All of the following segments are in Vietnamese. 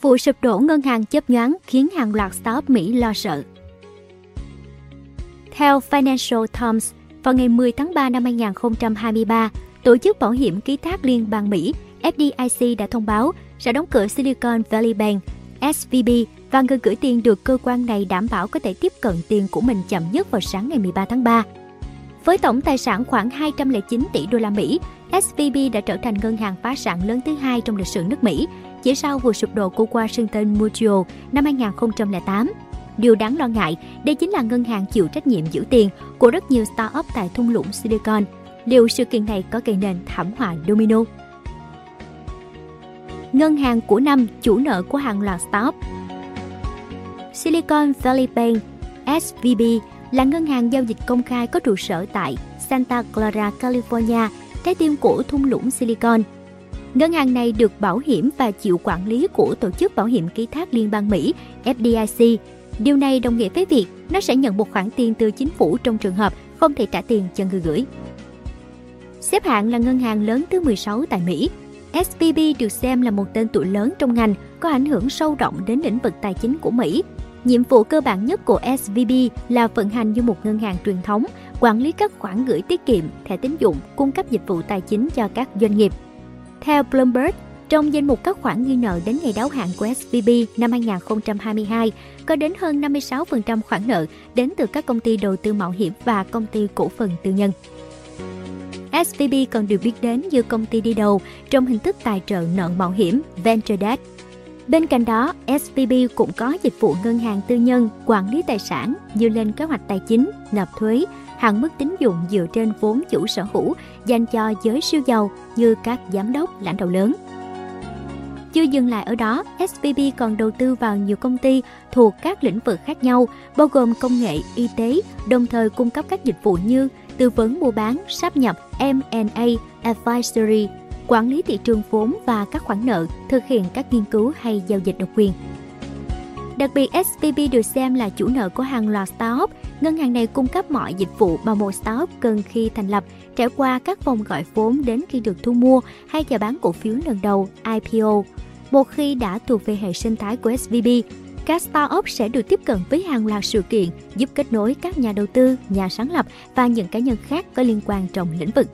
Vụ sụp đổ ngân hàng chấp nhoáng khiến hàng loạt startup Mỹ lo sợ. Theo Financial Times, vào ngày 10 tháng 3 năm 2023, Tổ chức Bảo hiểm Ký thác Liên bang Mỹ FDIC đã thông báo sẽ đóng cửa Silicon Valley Bank SVB và người gửi tiền được cơ quan này đảm bảo có thể tiếp cận tiền của mình chậm nhất vào sáng ngày 13 tháng 3. Với tổng tài sản khoảng 209 tỷ đô la Mỹ, SVB đã trở thành ngân hàng phá sản lớn thứ hai trong lịch sử nước Mỹ, chỉ sau vụ sụp đổ của Washington Mutual năm 2008. Điều đáng lo ngại, đây chính là ngân hàng chịu trách nhiệm giữ tiền của rất nhiều startup tại thung lũng Silicon. Liệu sự kiện này có gây nên thảm họa domino? Ngân hàng của năm chủ nợ của hàng loạt startup Silicon Valley Bank SVB là ngân hàng giao dịch công khai có trụ sở tại Santa Clara, California, trái tim của thung lũng Silicon. Ngân hàng này được bảo hiểm và chịu quản lý của Tổ chức Bảo hiểm Ký thác Liên bang Mỹ FDIC. Điều này đồng nghĩa với việc nó sẽ nhận một khoản tiền từ chính phủ trong trường hợp không thể trả tiền cho người gửi. Xếp hạng là ngân hàng lớn thứ 16 tại Mỹ. SVB được xem là một tên tuổi lớn trong ngành, có ảnh hưởng sâu rộng đến lĩnh vực tài chính của Mỹ Nhiệm vụ cơ bản nhất của SVB là vận hành như một ngân hàng truyền thống, quản lý các khoản gửi tiết kiệm, thẻ tín dụng, cung cấp dịch vụ tài chính cho các doanh nghiệp. Theo Bloomberg, trong danh mục các khoản ghi nợ đến ngày đáo hạn của SVB năm 2022, có đến hơn 56% khoản nợ đến từ các công ty đầu tư mạo hiểm và công ty cổ phần tư nhân. SVB còn được biết đến như công ty đi đầu trong hình thức tài trợ nợ mạo hiểm Venture Debt Bên cạnh đó, SVB cũng có dịch vụ ngân hàng tư nhân, quản lý tài sản như lên kế hoạch tài chính, nộp thuế, hạn mức tín dụng dựa trên vốn chủ sở hữu dành cho giới siêu giàu như các giám đốc, lãnh đạo lớn. Chưa dừng lại ở đó, SVB còn đầu tư vào nhiều công ty thuộc các lĩnh vực khác nhau, bao gồm công nghệ, y tế, đồng thời cung cấp các dịch vụ như tư vấn mua bán, sáp nhập, M&A, advisory, quản lý thị trường vốn và các khoản nợ, thực hiện các nghiên cứu hay giao dịch độc quyền. Đặc biệt, SVB được xem là chủ nợ của hàng loạt startup. Ngân hàng này cung cấp mọi dịch vụ mà một startup cần khi thành lập, trải qua các vòng gọi vốn đến khi được thu mua hay chào bán cổ phiếu lần đầu IPO. Một khi đã thuộc về hệ sinh thái của SVB, các startup sẽ được tiếp cận với hàng loạt sự kiện giúp kết nối các nhà đầu tư, nhà sáng lập và những cá nhân khác có liên quan trong lĩnh vực.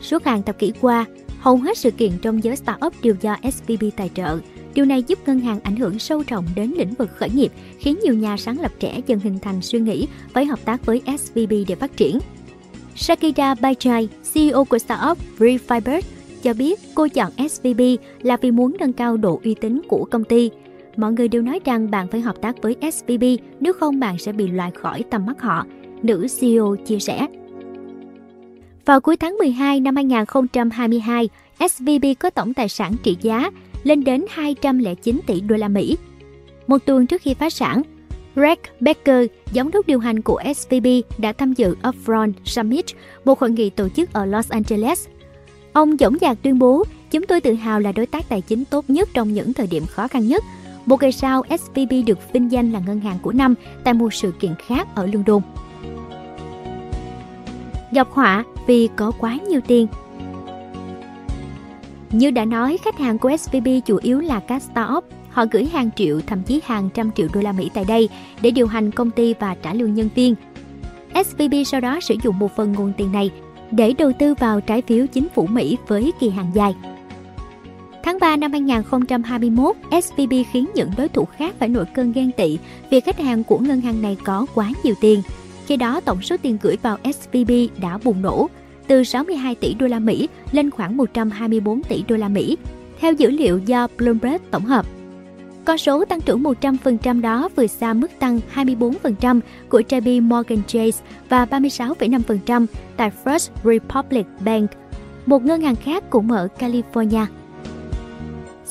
Suốt hàng thập kỷ qua, hầu hết sự kiện trong giới startup đều do SVB tài trợ. Điều này giúp ngân hàng ảnh hưởng sâu rộng đến lĩnh vực khởi nghiệp, khiến nhiều nhà sáng lập trẻ dần hình thành suy nghĩ phải hợp tác với SVB để phát triển. Shakira Bajaj, CEO của startup Refiber, cho biết cô chọn SVB là vì muốn nâng cao độ uy tín của công ty. Mọi người đều nói rằng bạn phải hợp tác với SVB, nếu không bạn sẽ bị loại khỏi tầm mắt họ. Nữ CEO chia sẻ. Vào cuối tháng 12 năm 2022, SVB có tổng tài sản trị giá lên đến 209 tỷ đô la Mỹ. Một tuần trước khi phá sản, Greg Becker, giám đốc điều hành của SVB, đã tham dự Upfront Summit, một hội nghị tổ chức ở Los Angeles. Ông dõng dạc tuyên bố, chúng tôi tự hào là đối tác tài chính tốt nhất trong những thời điểm khó khăn nhất. Một ngày sau, SVB được vinh danh là ngân hàng của năm tại một sự kiện khác ở London gặp họa vì có quá nhiều tiền. Như đã nói, khách hàng của SVB chủ yếu là các startup. Họ gửi hàng triệu, thậm chí hàng trăm triệu đô la Mỹ tại đây để điều hành công ty và trả lương nhân viên. SVB sau đó sử dụng một phần nguồn tiền này để đầu tư vào trái phiếu chính phủ Mỹ với kỳ hạn dài. Tháng 3 năm 2021, SVB khiến những đối thủ khác phải nổi cơn ghen tị vì khách hàng của ngân hàng này có quá nhiều tiền – khi đó, tổng số tiền gửi vào SVB đã bùng nổ từ 62 tỷ đô la Mỹ lên khoảng 124 tỷ đô la Mỹ, theo dữ liệu do Bloomberg tổng hợp. Con số tăng trưởng 100% đó vượt xa mức tăng 24% của JP Morgan Chase và 36,5% tại First Republic Bank, một ngân hàng khác cũng ở California.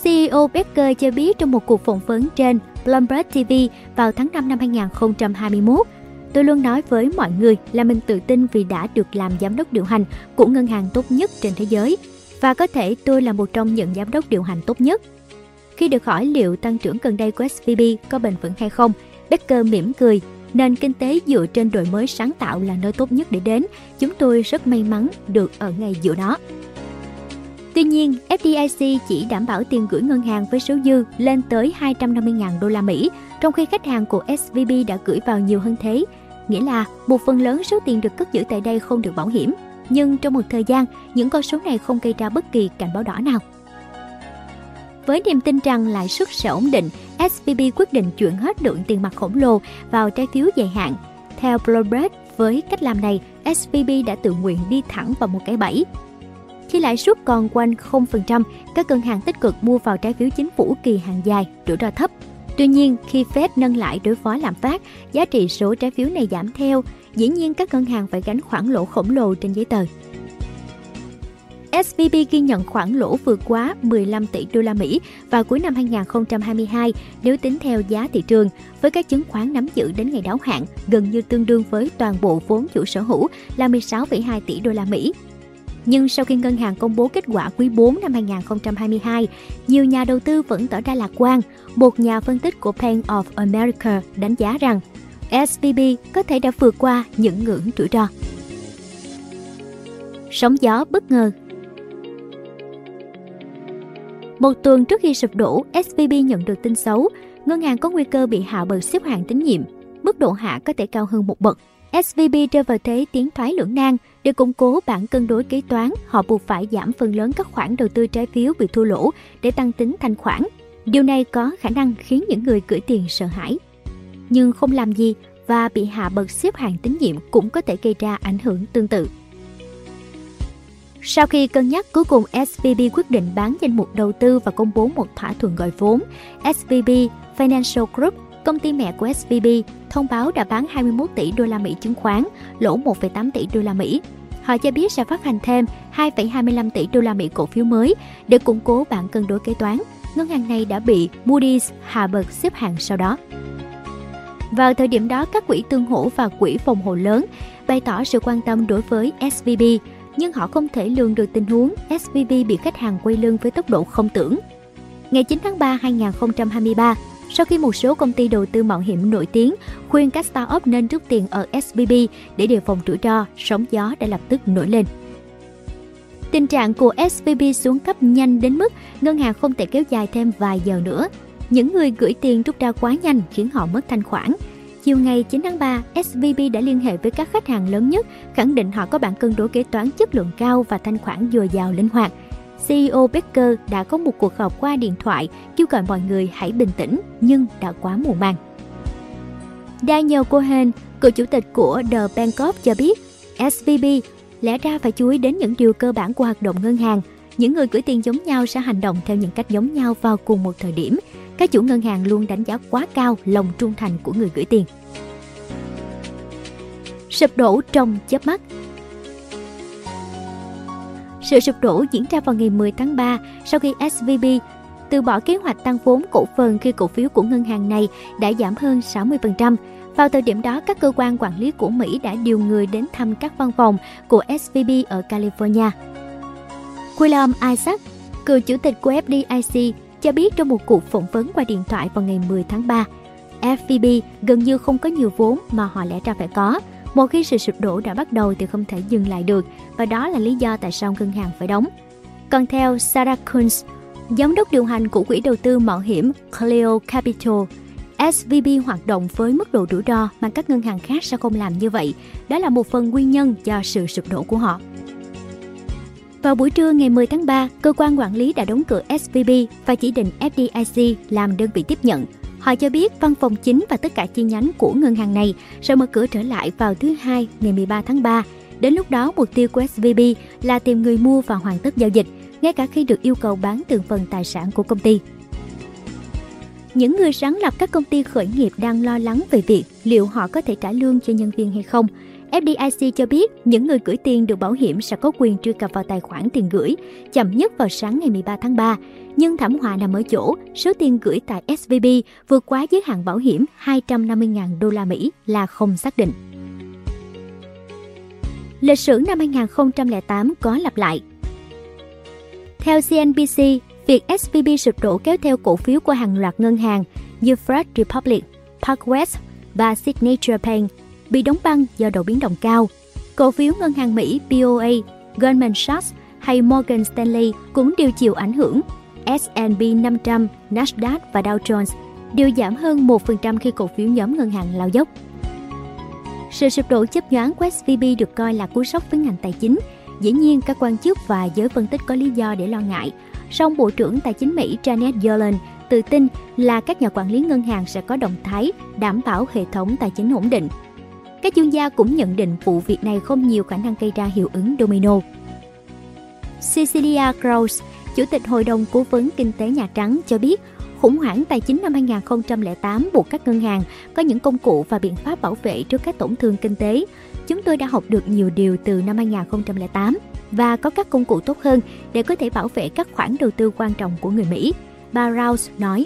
CEO Becker cho biết trong một cuộc phỏng vấn trên Bloomberg TV vào tháng 5 năm 2021, Tôi luôn nói với mọi người là mình tự tin vì đã được làm giám đốc điều hành của ngân hàng tốt nhất trên thế giới và có thể tôi là một trong những giám đốc điều hành tốt nhất. Khi được hỏi liệu tăng trưởng gần đây của SVB có bền vững hay không, Becker mỉm cười. Nền kinh tế dựa trên đổi mới sáng tạo là nơi tốt nhất để đến. Chúng tôi rất may mắn được ở ngay giữa đó. Tuy nhiên, FDIC chỉ đảm bảo tiền gửi ngân hàng với số dư lên tới 250.000 đô la Mỹ, trong khi khách hàng của SVB đã gửi vào nhiều hơn thế. Nghĩa là một phần lớn số tiền được cất giữ tại đây không được bảo hiểm. Nhưng trong một thời gian, những con số này không gây ra bất kỳ cảnh báo đỏ nào. Với niềm tin rằng lãi suất sẽ ổn định, SVB quyết định chuyển hết lượng tiền mặt khổng lồ vào trái phiếu dài hạn. Theo Bloomberg, với cách làm này, SVB đã tự nguyện đi thẳng vào một cái bẫy. Khi lãi suất còn quanh 0%, các ngân hàng tích cực mua vào trái phiếu chính phủ kỳ hạn dài, rủi ro thấp. Tuy nhiên, khi Fed nâng lại đối phó lạm phát, giá trị số trái phiếu này giảm theo. Dĩ nhiên các ngân hàng phải gánh khoản lỗ khổng lồ trên giấy tờ. SVB ghi nhận khoản lỗ vượt quá 15 tỷ đô la Mỹ vào cuối năm 2022 nếu tính theo giá thị trường, với các chứng khoán nắm giữ đến ngày đáo hạn gần như tương đương với toàn bộ vốn chủ sở hữu là 16,2 tỷ đô la Mỹ. Nhưng sau khi ngân hàng công bố kết quả quý 4 năm 2022, nhiều nhà đầu tư vẫn tỏ ra lạc quan. Một nhà phân tích của Bank of America đánh giá rằng SVB có thể đã vượt qua những ngưỡng rủi ro. Sóng gió bất ngờ một tuần trước khi sụp đổ, SVB nhận được tin xấu, ngân hàng có nguy cơ bị hạ bậc xếp hạng tín nhiệm. Mức độ hạ có thể cao hơn một bậc. SVB rơi vào thế tiến thoái lưỡng nan. Để củng cố bản cân đối kế toán, họ buộc phải giảm phần lớn các khoản đầu tư trái phiếu bị thua lỗ để tăng tính thanh khoản. Điều này có khả năng khiến những người gửi tiền sợ hãi. Nhưng không làm gì và bị hạ bậc xếp hạng tín nhiệm cũng có thể gây ra ảnh hưởng tương tự. Sau khi cân nhắc, cuối cùng SVB quyết định bán danh mục đầu tư và công bố một thỏa thuận gọi vốn. SVB Financial Group, công ty mẹ của SVB, thông báo đã bán 21 tỷ đô la Mỹ chứng khoán, lỗ 1,8 tỷ đô la Mỹ. Họ cho biết sẽ phát hành thêm 2,25 tỷ đô la Mỹ cổ phiếu mới để củng cố bản cân đối kế toán. Ngân hàng này đã bị Moody's hạ bậc xếp hạng sau đó. Vào thời điểm đó, các quỹ tương hỗ và quỹ phòng hộ lớn bày tỏ sự quan tâm đối với SVB nhưng họ không thể lường được tình huống SVB bị khách hàng quay lưng với tốc độ không tưởng. Ngày 9 tháng 3 2023, sau khi một số công ty đầu tư mạo hiểm nổi tiếng khuyên các startup nên rút tiền ở SBB để đề phòng rủi ro, sóng gió đã lập tức nổi lên. Tình trạng của SVB xuống cấp nhanh đến mức ngân hàng không thể kéo dài thêm vài giờ nữa. Những người gửi tiền rút ra quá nhanh khiến họ mất thanh khoản, Chiều ngày 9 tháng 3, SVB đã liên hệ với các khách hàng lớn nhất, khẳng định họ có bản cân đối kế toán chất lượng cao và thanh khoản dồi dào linh hoạt. CEO Becker đã có một cuộc họp qua điện thoại kêu gọi mọi người hãy bình tĩnh nhưng đã quá muộn màng. Daniel Cohen, cựu chủ tịch của The Bank of cho biết, SVB lẽ ra phải chú ý đến những điều cơ bản của hoạt động ngân hàng. Những người gửi tiền giống nhau sẽ hành động theo những cách giống nhau vào cùng một thời điểm – các chủ ngân hàng luôn đánh giá quá cao lòng trung thành của người gửi tiền. Sụp đổ trong chớp mắt sự sụp đổ diễn ra vào ngày 10 tháng 3 sau khi SVB từ bỏ kế hoạch tăng vốn cổ phần khi cổ phiếu của ngân hàng này đã giảm hơn 60%. Vào thời điểm đó, các cơ quan quản lý của Mỹ đã điều người đến thăm các văn phòng của SVB ở California. William Isaac, cựu chủ tịch của FDIC, cho biết trong một cuộc phỏng vấn qua điện thoại vào ngày 10 tháng 3. FVB gần như không có nhiều vốn mà họ lẽ ra phải có. Một khi sự sụp đổ đã bắt đầu thì không thể dừng lại được và đó là lý do tại sao ngân hàng phải đóng. Còn theo Sarah Kunz, giám đốc điều hành của quỹ đầu tư mạo hiểm Clio Capital, SVB hoạt động với mức độ rủi ro mà các ngân hàng khác sẽ không làm như vậy. Đó là một phần nguyên nhân cho sự sụp đổ của họ. Vào buổi trưa ngày 10 tháng 3, cơ quan quản lý đã đóng cửa SVB và chỉ định FDIC làm đơn vị tiếp nhận. Họ cho biết văn phòng chính và tất cả chi nhánh của ngân hàng này sẽ mở cửa trở lại vào thứ Hai ngày 13 tháng 3. Đến lúc đó, mục tiêu của SVB là tìm người mua và hoàn tất giao dịch, ngay cả khi được yêu cầu bán từng phần tài sản của công ty. Những người sáng lập các công ty khởi nghiệp đang lo lắng về việc liệu họ có thể trả lương cho nhân viên hay không – FDIC cho biết những người gửi tiền được bảo hiểm sẽ có quyền truy cập vào tài khoản tiền gửi chậm nhất vào sáng ngày 13 tháng 3. Nhưng thảm họa nằm ở chỗ, số tiền gửi tại SVB vượt quá giới hạn bảo hiểm 250.000 đô la Mỹ là không xác định. Lịch sử năm 2008 có lặp lại. Theo CNBC, việc SVB sụp đổ kéo theo cổ phiếu của hàng loạt ngân hàng như First Republic, ParkWest và Signature Bank bị đóng băng do độ biến động cao. Cổ phiếu ngân hàng Mỹ BOA, Goldman Sachs hay Morgan Stanley cũng đều chịu ảnh hưởng. S&P 500, Nasdaq và Dow Jones đều giảm hơn 1% khi cổ phiếu nhóm ngân hàng lao dốc. Sự sụp đổ chấp nhoáng của SVB được coi là cú sốc với ngành tài chính. Dĩ nhiên, các quan chức và giới phân tích có lý do để lo ngại. Song Bộ trưởng Tài chính Mỹ Janet Yellen tự tin là các nhà quản lý ngân hàng sẽ có động thái đảm bảo hệ thống tài chính ổn định. Các chuyên gia cũng nhận định vụ việc này không nhiều khả năng gây ra hiệu ứng domino. Cecilia Krause, Chủ tịch Hội đồng Cố vấn Kinh tế Nhà Trắng cho biết khủng hoảng tài chính năm 2008 buộc các ngân hàng có những công cụ và biện pháp bảo vệ trước các tổn thương kinh tế. Chúng tôi đã học được nhiều điều từ năm 2008 và có các công cụ tốt hơn để có thể bảo vệ các khoản đầu tư quan trọng của người Mỹ. Bà Rouse nói.